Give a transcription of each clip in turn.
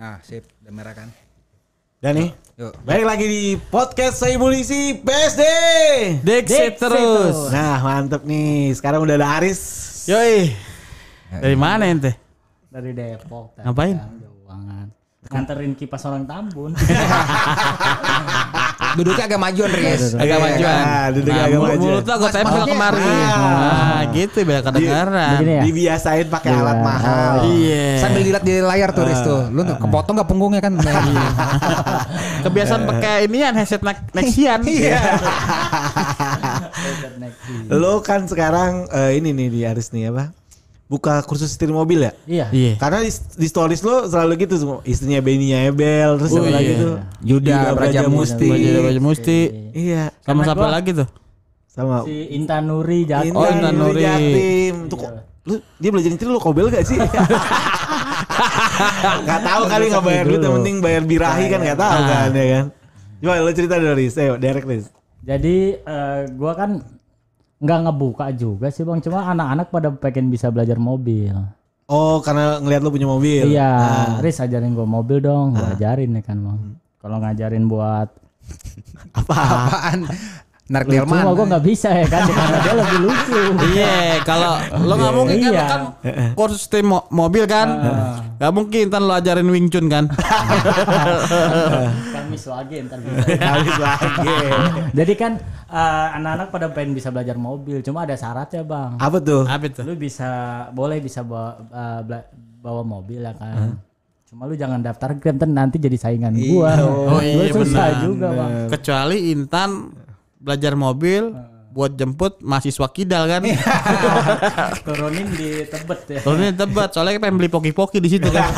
Ah, sip. Udah merah kan? Dan nih, Yuk. balik lagi di podcast saya Munisi PSD. Dexit terus. Nah, mantep nih. Sekarang udah ada Aris. Yoi. Dari mana ente? dari Depok tadi Ngapain? kan, nganterin kipas orang Tambun Duduknya agak majuan, Riz. Agak majuan. Ah, duduk Nah, agak majuan. Mulut tuh gue tempel Maksudnya- kemari. Ah. Nah, gitu biar kedengaran. Ya Dibiasain pakai Iya. alat mahal. Iya. Sambil dilihat di layar tuh, Riz tuh. Lu tuh kepotong gak punggungnya kan? Kebiasaan pakai ini kan headset Nex- Nexian. Iya. Lo kan sekarang eh, ini nih di Aris nih apa? Buka kursus setir mobil ya? iya Iya. Karena di, di stories lo selalu gitu semua. Istrinya Benny Ebel terus Oh, apa lagi iya. tuh? Yuda, Braja Musti. Baju musti. Iya, Sama siapa lagi tuh? sama si Intan Nuri Jatim Oh, Intan Nuri. Jatim. Tuh kok lu dia belajar nyetir lu kobel gak sih? gak tahu kali nggak bayar duit yang penting bayar birahi kan nggak tahu Ah. kan ya kan. Coba lu cerita dari Ayo, direct Riz. jadi eh, gua kan nggak ngebuka juga sih bang cuma anak-anak pada pengen bisa belajar mobil Oh, karena ngelihat lu punya mobil. iya Ah. Riz ajarin gua mobil dong gua ajarin ya kan bang kalau ngajarin buat Apa? Apaan? Narik lucu delman. mah gua nggak bisa ya kan karena dia lebih lucu Iya, kalau lo nggak mungkin kan, Iya. kan kursus tim mo- mobil kan, nggak mungkin kan lo ajarin Wing Chun kan? kan mis lagi ntar bisa Habis lagi. Jadi kan eh, anak-anak pada pengen bisa belajar mobil, cuma ada syaratnya bang. Apa tuh? Apa itu? Lu bisa boleh bisa bawa bela- bawa mobil ya kan. Cuma lu jangan daftar Grab nanti jadi saingan gua. Oh, iya, Gua susah benar. juga bang. Kecuali Intan belajar mobil buat jemput mahasiswa kidal kan? Turunin di Tebet ya. Kalau ini tebet, soalnya pengen beli poki-poki di situ kan.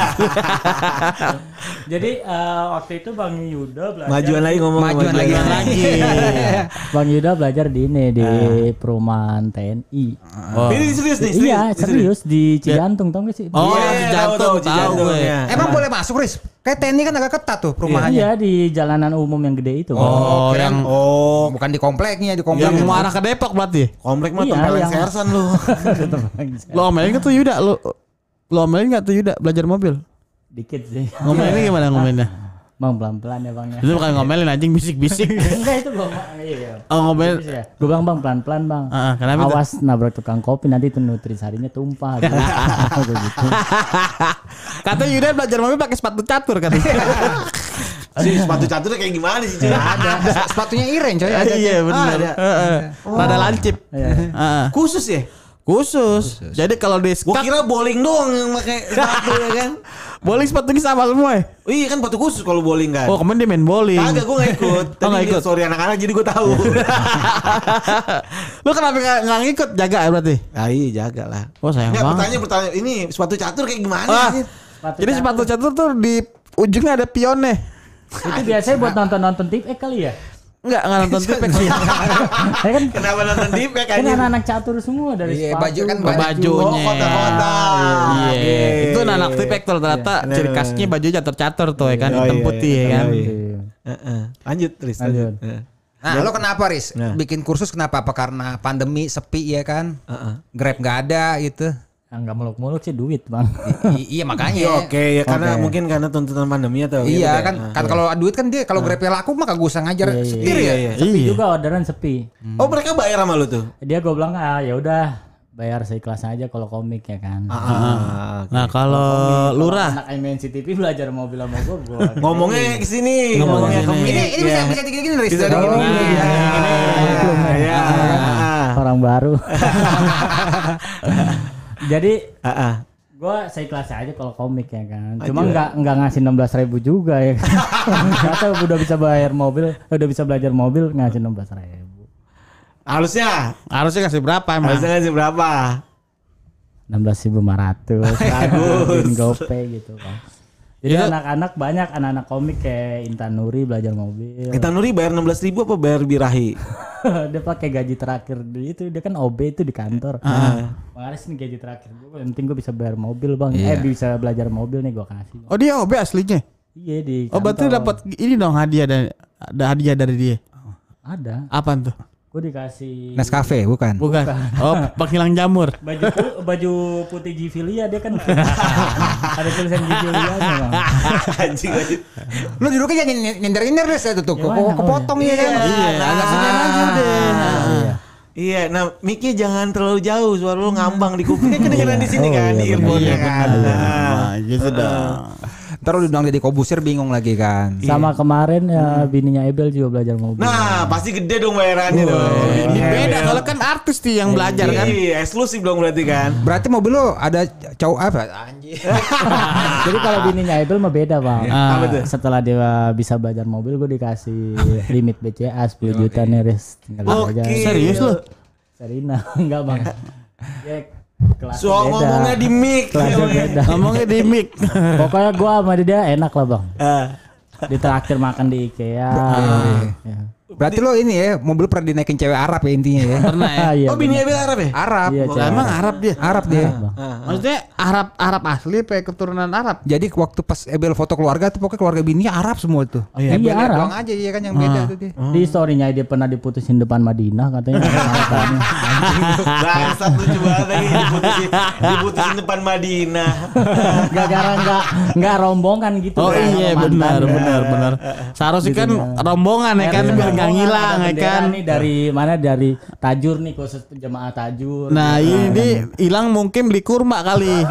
Jadi eh, waktu itu Bang Yuda belajar. Majuan lagi ngomong Majuan lagi. Lagi. Bang Yuda belajar di ini di perumahan TNI. Oh, Ini serius nih, Iya serius. serius di Cijantung tau gak sih? oh Iya, tahu, tahu, tahu Cijantung, gue. ya. Emang boleh masuk, Riz? Kayak TNI kan agak ketat tuh perumahannya. Iya di jalanan umum yang gede itu. Bang. Oh, kirain- yang Oh, Bukan di kompleknya, di komplek. yang arah ke Depok berarti. komplek mah Iya, tempeleng yang- sersan lu. Lo omelin tuh Yuda? Lo lo omelin nggak tuh Yuda belajar mobil? Dikit sih. Ngomelinnya gimana ngomelinnya? Bang pelan-pelan ya bang ya. Itu bukan ngomelin anjing bisik-bisik. Enggak itu gua iya. Oh ngomelin. Ya? Gue bilang bang pelan-pelan bang. Ah, ah, kenapa? Awas nabrak tukang kopi nanti itu nutrisarinya tumpah. Gitu. Gua. Kata Yuda belajar mobil pakai sepatu catur kan. Si sepatu caturnya kayak gimana sih? Ada. Sepatunya iren, coy. Ada. Iya benar. ada. Rada lancip. Iya. Heeh. Khusus ya? Khusus. Jadi kalau di Gua kira bowling doang yang pakai sepatu ya kan. bowling sepatunya sama semua ya? Oh, iya kan sepatu khusus kalau bowling kan. Oh kemarin dia main bowling. Kagak gue gak ikut. Oh, nggak Tadi ikut? Sorry anak-anak jadi gue tahu. Lu kenapa nggak nggak ngikut jaga ya berarti? ah, iya jaga lah. Oh sayang Nggak, banget. pertanyaan pertanyaan ini sepatu catur kayak gimana Ah, sih? Sepatu jadi catur. sepatu catur tuh di ujungnya ada pionnya. Itu biasanya buat nonton-nonton tip eh kali ya. Enggak, enggak nonton tipek sih. Ya kan Kenapa nonton ya kan anak-anak catur semua dari Iya, sepatu. baju kan baju. bajunya. Oh, kotak-kotak. Iya. Oke. Itu anak tipek tuh ternyata Iya. ciri khasnya baju catur-catur tuh ya kan, Oh, hitam iya, putih iya. ya kan. Iya. Iya. Heeh. Lanjut, Tris. Lanjut. Nah, lo kenapa, Riz? Nah. Bikin kursus kenapa? Apa karena pandemi sepi ya kan? Heeh. Grab nggak ada gitu. Yang nggak muluk-muluk sih duit bang. I- iya makanya. Iya, Oke, ya karena Oke. mungkin karena tuntutan pandemi atau gitu Iya ya. kan, kan kalau duit kan dia kalau Grabnya laku mah kagak usah ngajar Iya, iya. setir Iya, ya. iya. Sepi Iya. juga orderan sepi. Oh, mereka bayar sama lu tuh. Dia gue bilang ah ya udah bayar seikhlasnya aja kalau komik ya kan. Ah, Nah, kalau Kalau lurah anak MNC TV belajar mobil sama gue, gue Ngomongnya ke sini, ngomongnya ke. Ini ini bisa bisa gini-gini Riz. Bisa Jadi dong. gini. Iya, iya. orang baru. Jadi Ah, ah. gue seikhlasnya aja kalau komik ya kan. Cuma nggak nggak ngasih 16 ribu juga ya. kan. Kata udah bisa bayar mobil, udah bisa belajar mobil ngasih 16 ribu. Harusnya, harusnya kasih berapa emang? harusnya ngasih berapa? 16.500 Bagus. GoPay gitu kan. Jadi Itu- anak-anak banyak anak-anak komik kayak Intan Nuri belajar mobil. Kita Nuri bayar 16 ribu apa bayar birahi? dia pakai gaji terakhir dia itu dia kan OB itu di kantor. Ah. Aris nih gaji terakhir gue, yang penting gue bisa bayar mobil bang. Eh bisa belajar mobil nih gue kasih. Oh dia OB aslinya. Iya di. Oh berarti kantor. dapat ini dong hadiah dari ada hadiah dari dia. Ada. Apaan tuh? Gue dikasih Nescafe bukan? Bukan. Oh, penghilang jamur. baju baju putih Givilia dia kan ada tulisan Givilia bang. Anjing. Lu duduknya jangan nyender-nyender deh saya tuh. Kok Gimana? kok kepotong ya kan? Iya, agak segan aja udah. Iya. Iya, nah mic-nya jangan terlalu jauh, suara lu ngambang di kuping. Kan kedengeran di sini kan, di earphone Iya, kan. Nah. Nah, gitu dong. Ntar lu bilang jadi kobusir bingung lagi kan. Sama kemarin ya bininya Ebel juga belajar mobil. Nah, pasti gede dong bayarannya dong. Ini beda soalnya kan artis nih yang belajar kan. Iya, eksklusif dong berarti kan. Berarti mobil lu ada cowok apa? Anjir. Jadi kalau bininya Ebel mah beda bang. Tuh? Setelah dia bisa belajar mobil gue dikasih limit BCA 10 juta nih Riz. Tinggal aja. Oke. Serius lu? Serina enggak bang. Ya, kelasnya So beda. ngomongnya di mic. Kelasnya beda. Ngomongnya di mic. Pokoknya gua sama dia enak lah bang. Ah. Di traktir makan di IKEA. Ya. Berarti lu ini ya, mobil pernah dinaikin cewek Arab ya intinya ya. Pernah ya. Iya, Oh, bini Abel Arab ya? Arab. Iya, Emang Arab dia. Arab dia. Maksudnya Arab Arab asli apa ya, keturunan Arab? Jadi waktu pas Ebel foto keluarga tuh pokoknya keluarga bininya Arab semua tuh. iya. Ebel Iya, Arab. doang aja iya kan yang beda tuh dia. Di storynya dia pernah diputusin depan Madinah katanya. Bangsat lucu banget lagi diputusin, diputusin depan Madinah. Gara-gara enggak enggak rombongan gitu. Oh Bang, iya benar benar benar. Seharusnya kan rombongan ya kan biar nggak rombongan, ngilang ada ya bendera kan. Nih dari mana dari Tajur nih khusus jemaah Tajur. Nah ini dia hilang mungkin beli kurma kali.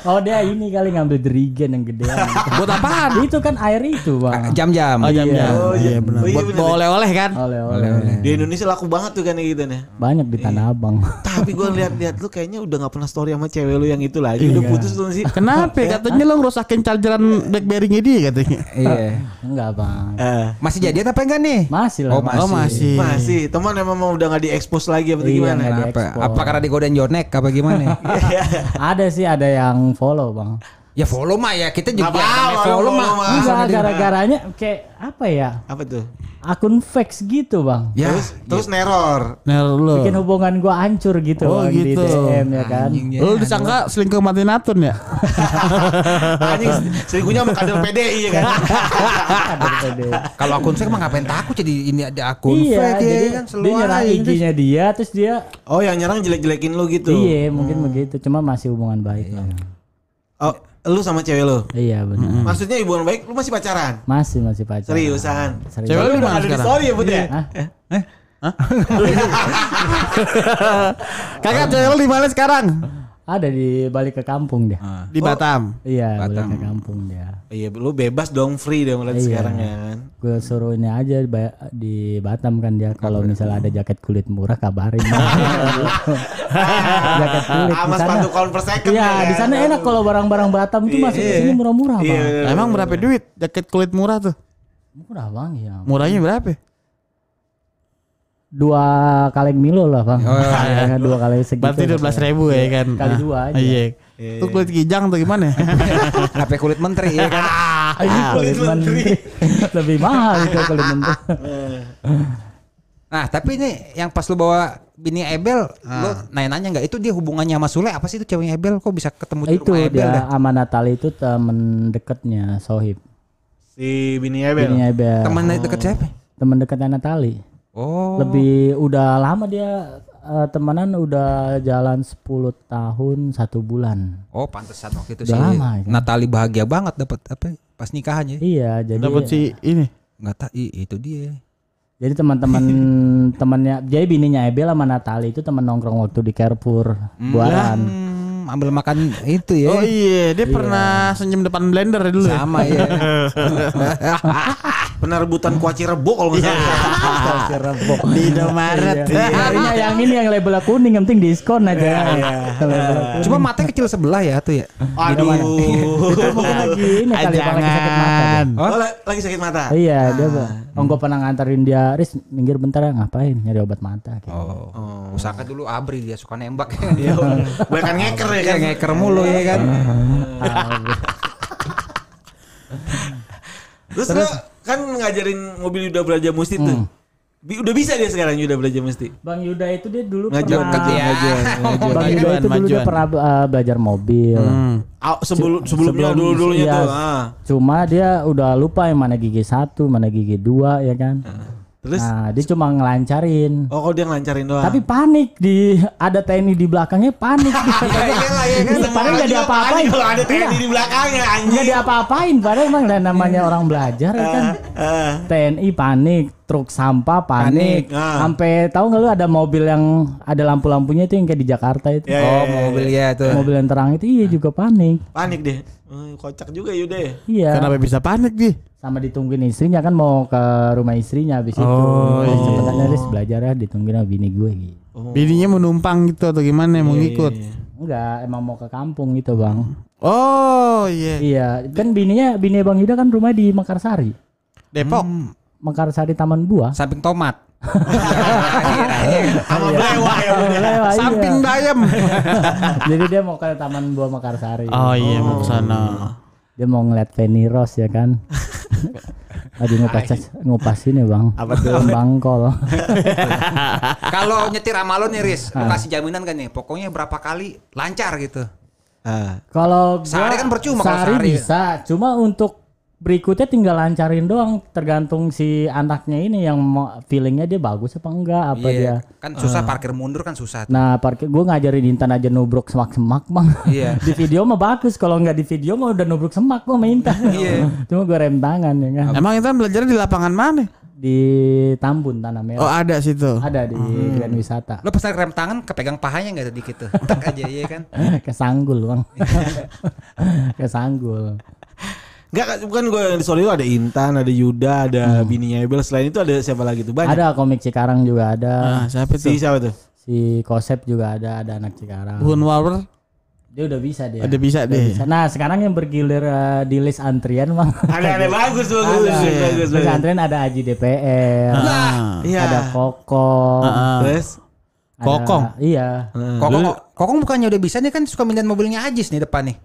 Oh dia ini kali ngambil jerigen yang gedean. Buat apaan? itu kan air itu bang. Jam-jam. Oh jam-jam. Oh, iya. benar. Oh, iya, Buat benar. bawa oleh-oleh kan. Oleh-oleh. Di Indonesia laku banget tuh kan kayak gitu nih. Banyak di Tanah Abang. Tapi gue lihat-lihat lu kayaknya udah gak pernah story sama cewek lu yang itu lagi. Udah putus tuh sih. Kenapa? Katanya lo ngerusakin chargeran BlackBerry-nya dia katanya. Iya. Enggak bang. Eh, Masih jadian apa enggak nih? Masih lah. Oh, Bang. Oh masih. masih teman emang mau udah gak diekspos lagi apa Iya, gimana? diekspor. Apa karena digodain Jonek apa gimana? Ada sih ada yang follow bang. Ya follow mah ya kita juga Apa, follow mah. follow mah. Enggak gara-garanya kayak apa ya? Apa tuh? Akun fake gitu bang. Ya, Terus terus neror. Nah lo. Bikin hubungan gua hancur gitu Oh, Bang, di gitu. DM ya kan. anjing ya. Lo disangka selingkuh mati natun ya? Anjing selingkuhnya sama kader PDI ya kan. Kalau akun fake mah ngapain takut jadi ini ada akun Iya, fake ya jadi kan dia selalu nyerang aja. IG-nya dia terus dia Oh yang nyerang jelek-jelekin lu gitu. iya mungkin begitu cuma masih hubungan baik lah. Oh lu sama cewek lu? Iya benar. Maksudnya hubungan baik lu masih pacaran? Masih masih pacaran. Seriusan? Serius. Cewek lu di Udah mana ada di sekarang? story ya Bud ya? Hah? Kakak cewek lo di mana sekarang? Ada di balik ke kampung dia. Di Batam. Iya, Batam. balik ke kampung dia. Iya lu bebas dong free dong lihat Iya. sekarang ya kan. Gue suruh ini aja di Batam kan dia kalau misalnya ada jaket kulit murah kabarin. jaket kulit Sama sana. sepatu converse second Iya, ya di kan? sana enak kalau barang-barang Batam itu masuk ke sini murah-murah, Iya. Bang. Emang berapa duit jaket kulit murah tuh? Murah, Bang, ya. Murahnya berapa? Dua kaleng Milo lah, Bang. Oh, iya. Ya, dua kali segitu. Berarti dua belas ribu ya kan? Kali Nah, dua aja. Iya. Itu kulit kijang tuh gimana? Ngapain kulit menteri ya kan? Ah, ini kulit menteri. Lebih mahal itu kulit menteri. Nah, tapi ini yang pas lu bawa bini Ebel, lu nanya-nanya nggak itu dia hubungannya sama Sule apa sih itu ceweknya Ebel kok bisa ketemu di itu rumah Ebel dia dah? sama Natali itu temen deketnya Sohib. Si bini Ebel. Ini Ebel. Temen deket siapa? Temen deketnya Natali. Oh. Lebih udah lama dia eh, temenan udah jalan 10 tahun satu bulan. Oh, pantesan waktu itu Udah sih. lama, ya kan? Natali bahagia banget dapat apa pas nikahannya. Iya, jadi Dapat si ini. Nggak tahu itu dia. jadi teman-teman temannya jadi bininya Ebel sama Natali itu teman nongkrong waktu di Carrefour buaran. Hmm, ambil makan itu ya. Oh iya, dia pernah senyum depan blender dulu. Sama ya. Penerbutan kuaci rebo kalau nggak salah. Carrefour. Di Indomaret. Iya. Nyarinya yang ini yang labelnya kuning yang penting diskon aja. Kuning. Cuma matanya kecil sebelah ya tuh ya. Aduh. Mungkin lagi ini kali lagi sakit mata. Oh, la- lagi sakit mata. Iya, dia Oh, gue pernah nganterin dia, Riz, minggir bentar ya, ngapain? Nyari obat mata. Gitu. Oh. Usahakan dulu abri dia suka nembak. Iya. Bahkan ngeker ya kan. Kayak ngeker mulu ya kan. Terus, lu kan ngajarin mobil udah belajar musti tuh. Bi- udah bisa dia sekarang udah belajar musti. Bang Yuda itu dia dulu Ngajuan pernah ngajuan ngajuan. ngajuan. Bang Yuda itu dulu dia pernah uh, belajar mobil. Hmm. Ah, sebelum sebelumnya Sebelum- dulu dulunya iya. tuh. Ah. Cuma dia udah lupa yang mana gigi satu, mana gigi dua ya kan. Terus Nah, dia cuma ngelancarin. oh kalau dia ngelancarin doang. Tapi panik di ada TNI di belakangnya panik. iyalah, iya kan. Iya, padahal nggak diapa-apain. Kalau ada TNI Iya. di belakangnya anjing. Nggak diapa-apain, padahal emang lah namanya orang belajar ya kan. Eh, TNI panik, truk sampah panik, ah. sampai tahu nggak lu ada mobil yang ada lampu-lampunya itu yang kayak di Jakarta itu, Oh, mobil ya tuh. mobil yang terang itu iya juga panik, panik deh. Eh, kocak juga Yude. iya. Kenapa bisa panik Bi? Sama ditungguin istrinya kan mau ke rumah istrinya habis itu, Oh, Terus iya. cepetan belajar ya ditungguin sama bini gue gitu. Bininya mau numpang gitu atau gimana mau ngikut? Enggak, emang mau ke kampung gitu bang. Oh iya. Iya, kan bininya bini bang Yuda kan rumah di Mekarsari, Depok. Mekarsari Taman Buah. Samping tomat. Sama blewa ya iya. Samping bayam. Jadi dia mau ke Taman Buah Mekarsari. Oh iya mau ke sana. Dia mau ngeliat Fanny Rose ya kan. Lagi ngupas ngupas ini bang. Apa tuh? Bangkol. Kalau nyetir sama lo nih Riz, lo kasih jaminan kan nih, pokoknya berapa kali lancar gitu. Ah. Kalau Sehari kan percuma kalau sehari sehari. bisa, cuma untuk berikutnya tinggal lancarin doang tergantung si anaknya ini yang mau feelingnya dia bagus apa enggak apa dia. Iya, kan susah parkir mundur kan susah. tuh. Nah parkir gue ngajarin Intan aja nubruk semak-semak bang. Iya. di video mah bagus, kalau nggak di video mah udah nubruk semak gua sama Intan. Iya. Cuma gue rem tangan ya kan. Emang itu belajar di lapangan mana? Di Tambun Tanah Merah. Oh ada situ. Ada di Grand Wisata. Lo pas rem tangan kepegang pahanya nggak sedikit tuh. Tak aja iya kan. Kesanggul bang. Kesanggul. Enggak kan, bukan gue yang di Solo itu ada Intan, ada Yuda, ada bininya Ebel. Selain itu ada siapa lagi tuh? Banyak. Ada komik Cikarang juga ada. Ah, siapa Si itu? siapa tuh? Si Kosep juga ada, ada anak Cikarang. Hun Wawer. Dia udah bisa dia. Ada bisa Udah deh. bisa. Nah sekarang yang bergilir eh, di list antrian bang. Ada ada bagus bagus Ada. bagus bagus. List antrian ada Aji DPR, Ah. Iya. ada Koko, Ah. Terus ada- Kokong. Iya. Kokong, Kokong bukannya udah bisa nih kan suka mindahin mobilnya Ajis nih depan nih.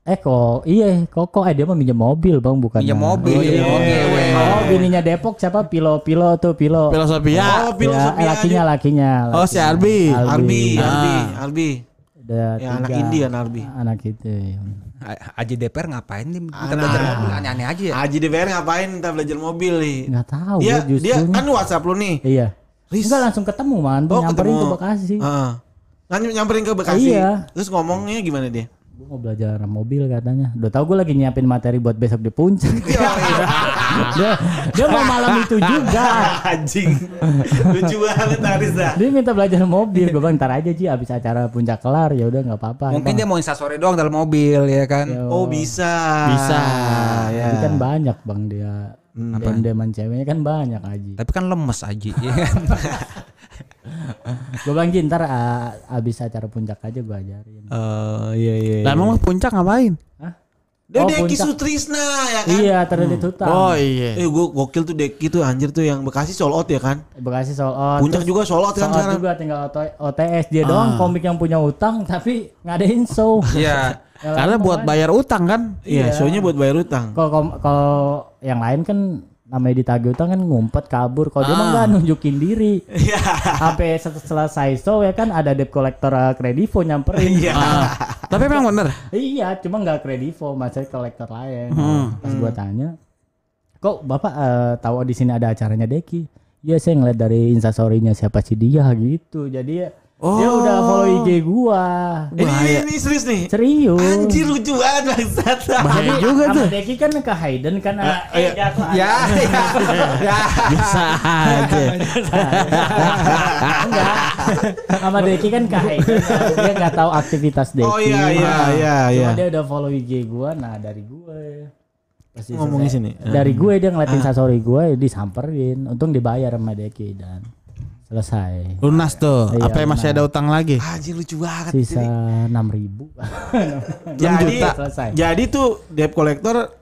Eh kok iya Koko eh dia mah minjem mobil bang bukan. Minjem mobil. Oh, iya. Oke, we. Oh bininya Depok siapa Pilo Pilo tuh Pilo. Filosofi ya. Oh, filosofi Ya, eh, lakinya lakinya. Oh si Arbi. Arbi, Arbi, Ah. Arbi. Ada Ya anak tiga Indi kan Arbi. Anak itu. Aji DPR ngapain nih? Kita Anak. belajar mobil aneh-aneh aja ya. Aji DPR ngapain minta belajar mobil nih? Nggak tahu Dia justru. dia kan WhatsApp lu nih. Iya. Riz. Enggak langsung ketemu man, Oh, nyamperin ketemu. ke Bekasi. Heeh. Kan nyamperin ke Bekasi. Iya. Terus ngomongnya gimana dia? Gue mau belajar mobil katanya. Udah tau gue lagi nyiapin materi buat besok di puncak. dia, dia mau malam itu juga. Anjing. Lucu banget Aris. Dia minta belajar mobil. Gue bilang ntar aja Ji abis acara puncak kelar ya udah nggak apa-apa. Mungkin dia mau instastory doang dalam mobil ya kan. Oh bisa. Bisa. Ya. Tapi kan banyak bang dia. Apa deman ceweknya kan banyak Aji. Tapi kan lemes Aji ya kan. Gue bilang Ji ntar ah, abis acara puncak aja gue ajarin. Oh iya iya. Lah emang lu puncak ngapain? Dia Oh, Deki puncak. Sutrisna ya kan? Iya terus tutang. Oh iya. Eh gua gokil tuh Deki tuh anjir tuh yang Bekasi sold out ya kan? Bekasi sold out. Puncak juga sold out kan sekarang. juga tinggal OT- OTS dia doang komik yang punya utang tapi ngadain show. Iya. Karena buat bayar utang kan. Iya, show-nya buat bayar utang. Kalau- kalau yang lain kan namanya ditagih utang kan ngumpet kabur. Kalau dia mah nggak nunjukin diri. Iya. Sampai sel- selesai show ya kan ada debt collector uh, kredivo nyamperin. Iya. Ah. Tapi emang bener. iya, cuma nggak kredivo, masih kolektor lain. Hmm. Pas gua tanya, kok bapak eh, tahu di sini ada acaranya Deki? Iya saya ngeliat dari instastorynya siapa sih dia gitu. Jadi ya, dia Oh. udah follow IG gua. Ini, ini serius nih. Serius. Anjir lucu banget bangsat. Bahaya juga Sama tuh. Deki kan ke Hayden kan eh, iya. jatuh Ya, ya, ya. Bisa aja. Enggak. Sama Deki kan ke Hayden. kan. Dia nggak tahu aktivitas Deki. Oh iya iya iya iya. Cuma dia udah follow IG gua, nah dari gue. Pasti Ngomongin sini. Dari gue dia ngeliatin instastory gue, disamperin. Untung dibayar sama Deki dan selesai. Lunas tuh. Iya, Apa yang masih ada utang lagi? Anjir lucu banget. Sisa Jadi- enam ribu. Jadi juta. Selesai. jadi tuh debt collector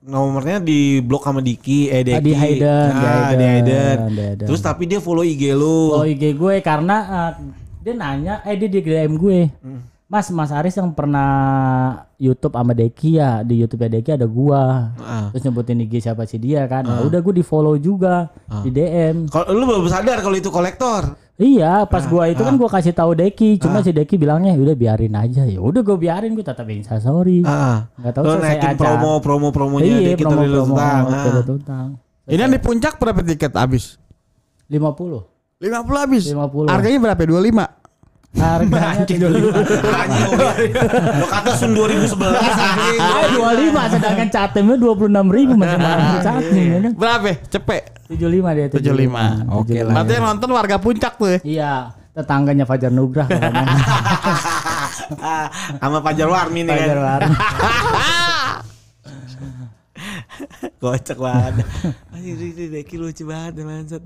nomornya di blok sama Diki eh Deki. Ah, di Hayden, di Ah, di Hayden. di Hayden. Terus tapi dia follow IG lu. Follow IG gue karena eh, dia nanya, eh dia di DM gue. Hmm. Mas, Mas Aris yang pernah YouTube sama Deki ya di YouTube ya Deki ada gua. Ah. Terus nyebutin IG siapa sih dia kan. Nah, udah gue di follow juga di DM. Kalau lu baru sadar kalau itu kolektor. Iya, pas gua itu Ah. kan gua kasih tahu Deki, cuma si Deki bilangnya udah biarin aja. Ya udah gua biarin gua tetap instastory. sorry. Ah. Nggak tahu Lu naikin promo promo promonya Iya, Deki terlilit promo-promo utang. Ah. terlilit utang. Ini yang di puncak berapa tiket habis? 50. 50 habis. 50. Harganya berapa? 25. Harganya 75. Lo kata Sun 2011 anjing. Ah, 25 sedangkan catemnya 26 ribu masih mahal catem ya kan. Berapa? Cepet. 75 dia 75. Oke lah. Berarti yang nonton warga puncak tuh ya. Iya, tetangganya Fajar Nugrah. Ah, Sama Fajar Warmi nih kan. Fajar Warni. Kocak banget. Anjir ini Deki lucu banget bangsat.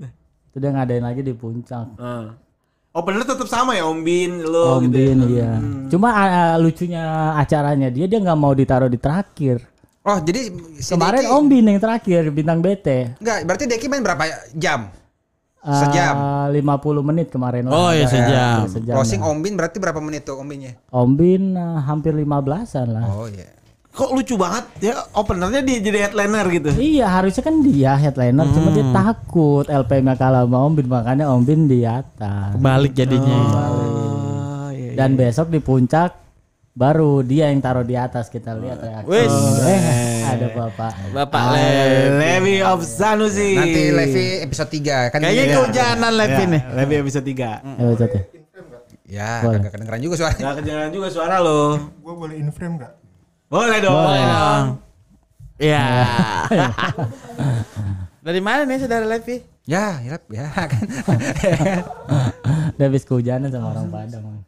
Itu dia ngadain lagi di puncak. Ah. Oh bener tetap sama ya Om Bin lo Om gitu. ya? Bin iya. Cuma ah, lucunya acaranya dia dia nggak mau ditaruh di terakhir. Oh, jadi si Kemarin Deki- Om Bin yang terakhir bintang BT. Enggak, berarti Deki main berapa jam? Ah, Sejam. 50 menit kemarin. Oh, iya, Ada. sejam. Sejam. Closing lah. Om Bin berarti berapa menit tuh Om Binnya? Om Bin ah, hampir 15-an lah. Oh iya. Kok lucu banget ya openernya dia jadi headliner gitu. Iya harusnya kan dia headliner cuma dia takut LPM-nya kalah sama Om Bin makanya Om Bin di atas. Balik jadinya. Oh, iya. Dan besok di puncak baru dia yang taruh di atas kita lihat reaksi. Wis. Eh, ada bapak. Bapak Ah, Levi. Levi of Sanusi. Nanti Levi episode 3 kan Kayaknya kehujanan Levi nih. Ya, Levi episode 3. Ya, betul tuh. Ya, Boleh. kagak kedengeran juga suaranya. Gak kedengeran juga suara lo. Gue boleh in frame gak? Boleh dong. Boleh dong. Iya. Dari mana nih saudara Levi? Ya, ya, ya kan. Dia habis kehujanan sama orang Padang.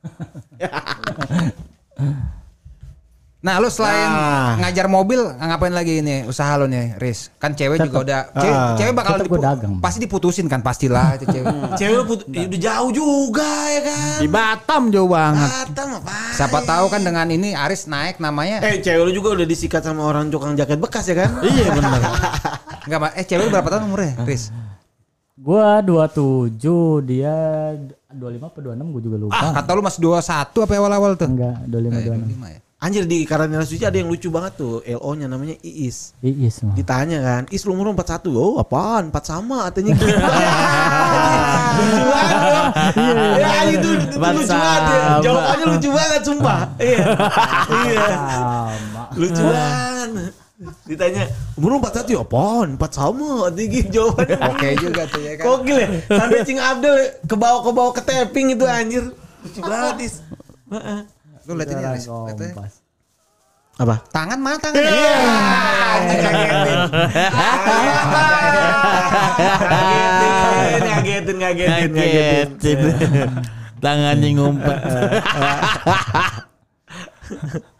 Nah, lu selain Nah. ngajar mobil, ngapain lagi ini usaha lu nih, Riz? Kan cewek juga udah cewek, Ah. cewek bakal Tetep gua dagang. pasti diputusin kan pastilah itu cewek. Cewek lu put- ya udah jauh juga ya kan. Di Batam jauh banget. Batam apa? Siapa tahu kan dengan ini Aris naik namanya. Eh cewek lu juga udah disikat sama orang tukang jaket bekas ya kan? Iya benar. Enggak, Ma. eh cewek lu berapa tahun umurnya, Riz? Gua 27, dia 25 apa 26 gua juga lupa. Ah, kata lu masih 21 apa awal-awal tuh? Enggak, 25 Eh, 26. 25 ya. Anjir di Karantina Suci ada yang lucu banget tuh LO-nya namanya Iis. Iis mah. Ditanya kan, Is lu umur 41. Oh, apaan? 4 sama katanya gitu. lucu banget. dong. Ya itu, itu Empat lucu banget. ya. Jawabannya lucu banget sumpah. Iya. Iya. Lucu banget. Ditanya, umur lu 41 ya apaan? 4 sama gitu jawabannya. Oke juga tuh ya kan. Gokil ya. Sampai Cing Abdel ke bawah ke bawah ke tapping itu anjir. Lucu banget, Is. Lu lihat ini Riz. Apa? Tangan mana tangan? Iya. Ngagetin. Ngagetin, ngagetin, ngagetin, ngagetin. Ngagetin. Tangannya ngumpet.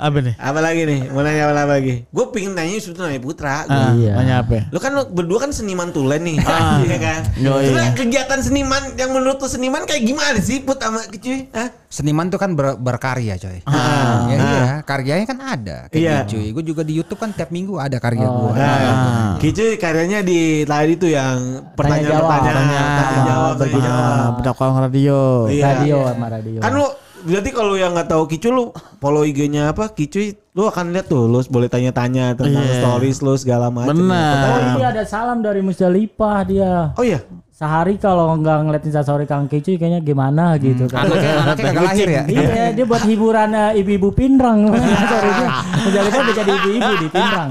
Apa nih? Apa lagi nih? Mau nanya apa lagi? Gue pengen nanya sebetulnya nanya Putra. Gua. Ah, Iya. Nanya apa? Lu kan lu berdua kan seniman tulen nih, Ah. iya kan? Oh, Sebenarnya iya. kegiatan seniman yang menurut lu seniman kayak gimana sih Put sama Cuy? Hah? Seniman tuh kan ber- berkarya coy. Ah. Ya, iya, karyanya kan ada. Kayak Iya. cuy. Gue juga di YouTube kan tiap minggu ada karya Oh, gue. Nah, Kicuy karyanya di tadi tuh yang pertanyaan-pertanyaan, Tanya tanya jawab. jawab, tanya Begitu. jawab. Ah, radio. Iya. Radio sama radio. Kan lu berarti kalau yang nggak tahu Kicu lu follow IG-nya apa Kicuy lu akan lihat tuh lu boleh tanya-tanya tentang Iya. stories lu segala macam. Benar. Oh iya ada salam dari Musdalifah dia. Oh iya. Sehari kalau nggak ngeliatin story Kang Kicuy kayaknya gimana gitu kan. Anaknya, anaknya lahir ya. Iya, dia buat hiburan eh, ibu-ibu Pinrang. Sorry dia. Musdalifah udah jadi ibu-ibu di Pinrang.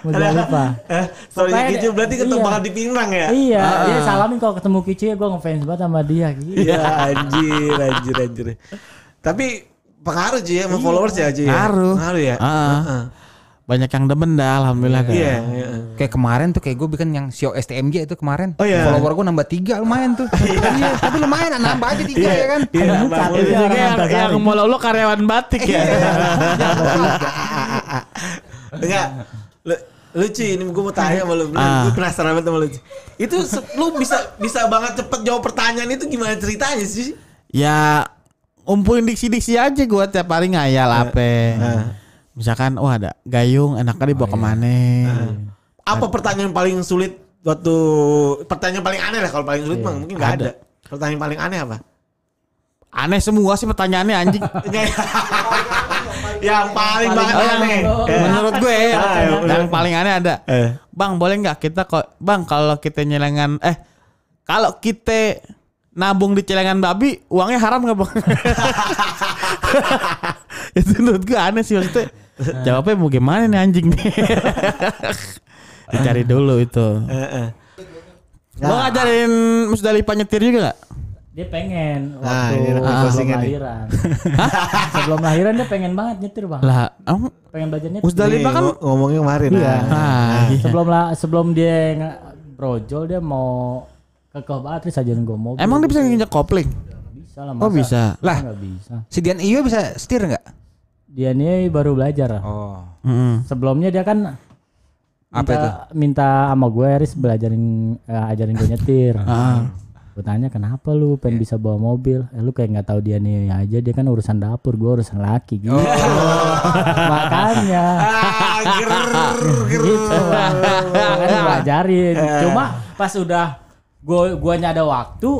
Musdalifah. Eh, story Pokoknya Kicu dia- berarti ketemu iya. banget di Pinrang ya? Iya, dia salamin kalau ketemu Kicuy gue ngefans banget sama dia gitu. Iya anjir anjir anjir. Tapi pengaruh cuy ya sama followers ya cuy ya? Ngaruh. Ngaruh ya? Ah. Heeh. Banyak yang demen dah alhamdulillah dah. Iya. iya. Kayak kemarin tuh kayak gue bikin yang Sio STMJ itu kemarin. Oh, iya. Follower gue nambah tiga lumayan tuh. iya, tapi lumayan nambah aja tiga ya kan. Iya, nambah yang, yang mau lo karyawan batik ya. Enggak. Lu, lucu ini gue mau tanya sama lu. Ah. Gue penasaran banget sama lu. Itu lu bisa bisa banget cepet jawab pertanyaan itu gimana ceritanya sih? ya ngumpulin diksi-diksi aja gua tiap hari ngayal apa. Misalkan wah ada gayung enaknya dibawa ke mana. Apa pertanyaan paling sulit waktu pertanyaan paling aneh lah kalau paling sulit mah mungkin nggak ada. Ada. Pertanyaan paling aneh apa? Aneh semua sih pertanyaannya anjing. yang paling banget yang- aneh. Menurut gue Ah, ya, yang bener. paling aneh ada. Eh. Bang boleh nggak kita kok bang kalau kita nyelengan eh kalau kita nabung di celengan babi uangnya haram nggak bang? itu menurut gue aneh sih maksudnya. Jawabnya mau gimana nih anjing nih? Dicari dulu itu. Heeh. Lo ngajarin Musdalifah nyetir juga gak? Dia pengen Nah, waktu ini sebelum lahiran. sebelum lahiran dia pengen banget nyetir bang. Lah, em, Pengen belajar nyetir. Musdalifah Nih, kan ngo- ngomongnya kemarin. Iya. nah. Ah, iya. sebelum lah sebelum dia brojol dia mau kekeh banget terus ajarin gue mobil. Emang dia bisa nginjak kopling? bisa lah. Oh bisa. Lah. nggak bisa. Si Dian Iyo bisa setir nggak? Dia nih baru belajar. Oh. Sebelumnya dia kan Apa minta, itu? minta sama gue Aris belajarin eh, ajarin gue nyetir. Ah. Gue tanya kenapa lu pengen bisa bawa mobil? Eh, lu kayak nggak tahu dia nih aja dia kan urusan dapur, gue urusan laki gitu. Makanya Ah, ger, ger. gitu. Makanya belajarin. Cuma pas udah gue guanya ada waktu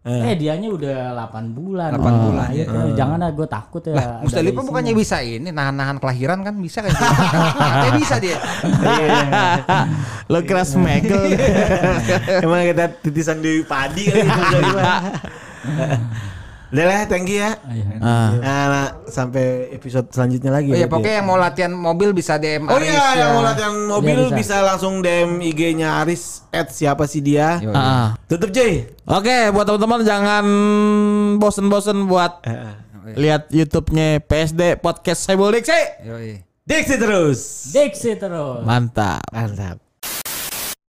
Eh dianya udah 8 bulan. 8 bulan, Iya, ya. Jangan lah gue takut ya. Musdalifah isinya. bukannya bisa ini nahan-nahan kelahiran kan bisa kan? Katanya bisa dia. Lo kira smegel. Emang kita titisan di padi kali itu. Udah lah, thank you ya. Iya. ah. Nah, nah, sampai episode selanjutnya lagi. Oh iya ya. pokoknya yang mau latihan mobil bisa DM Oh Aris iya, ya. yang mau latihan mobil Iya, bisa. bisa. langsung DM IG-nya Aris at siapa sih dia. Yoi. Ah. Tutup Jay. Oke, buat teman-teman jangan bosen-bosen buat lihat YouTube-nya PSD Podcast Saibul Diksi. Yoi. Diksi terus. Diksi terus. Mantap. Mantap.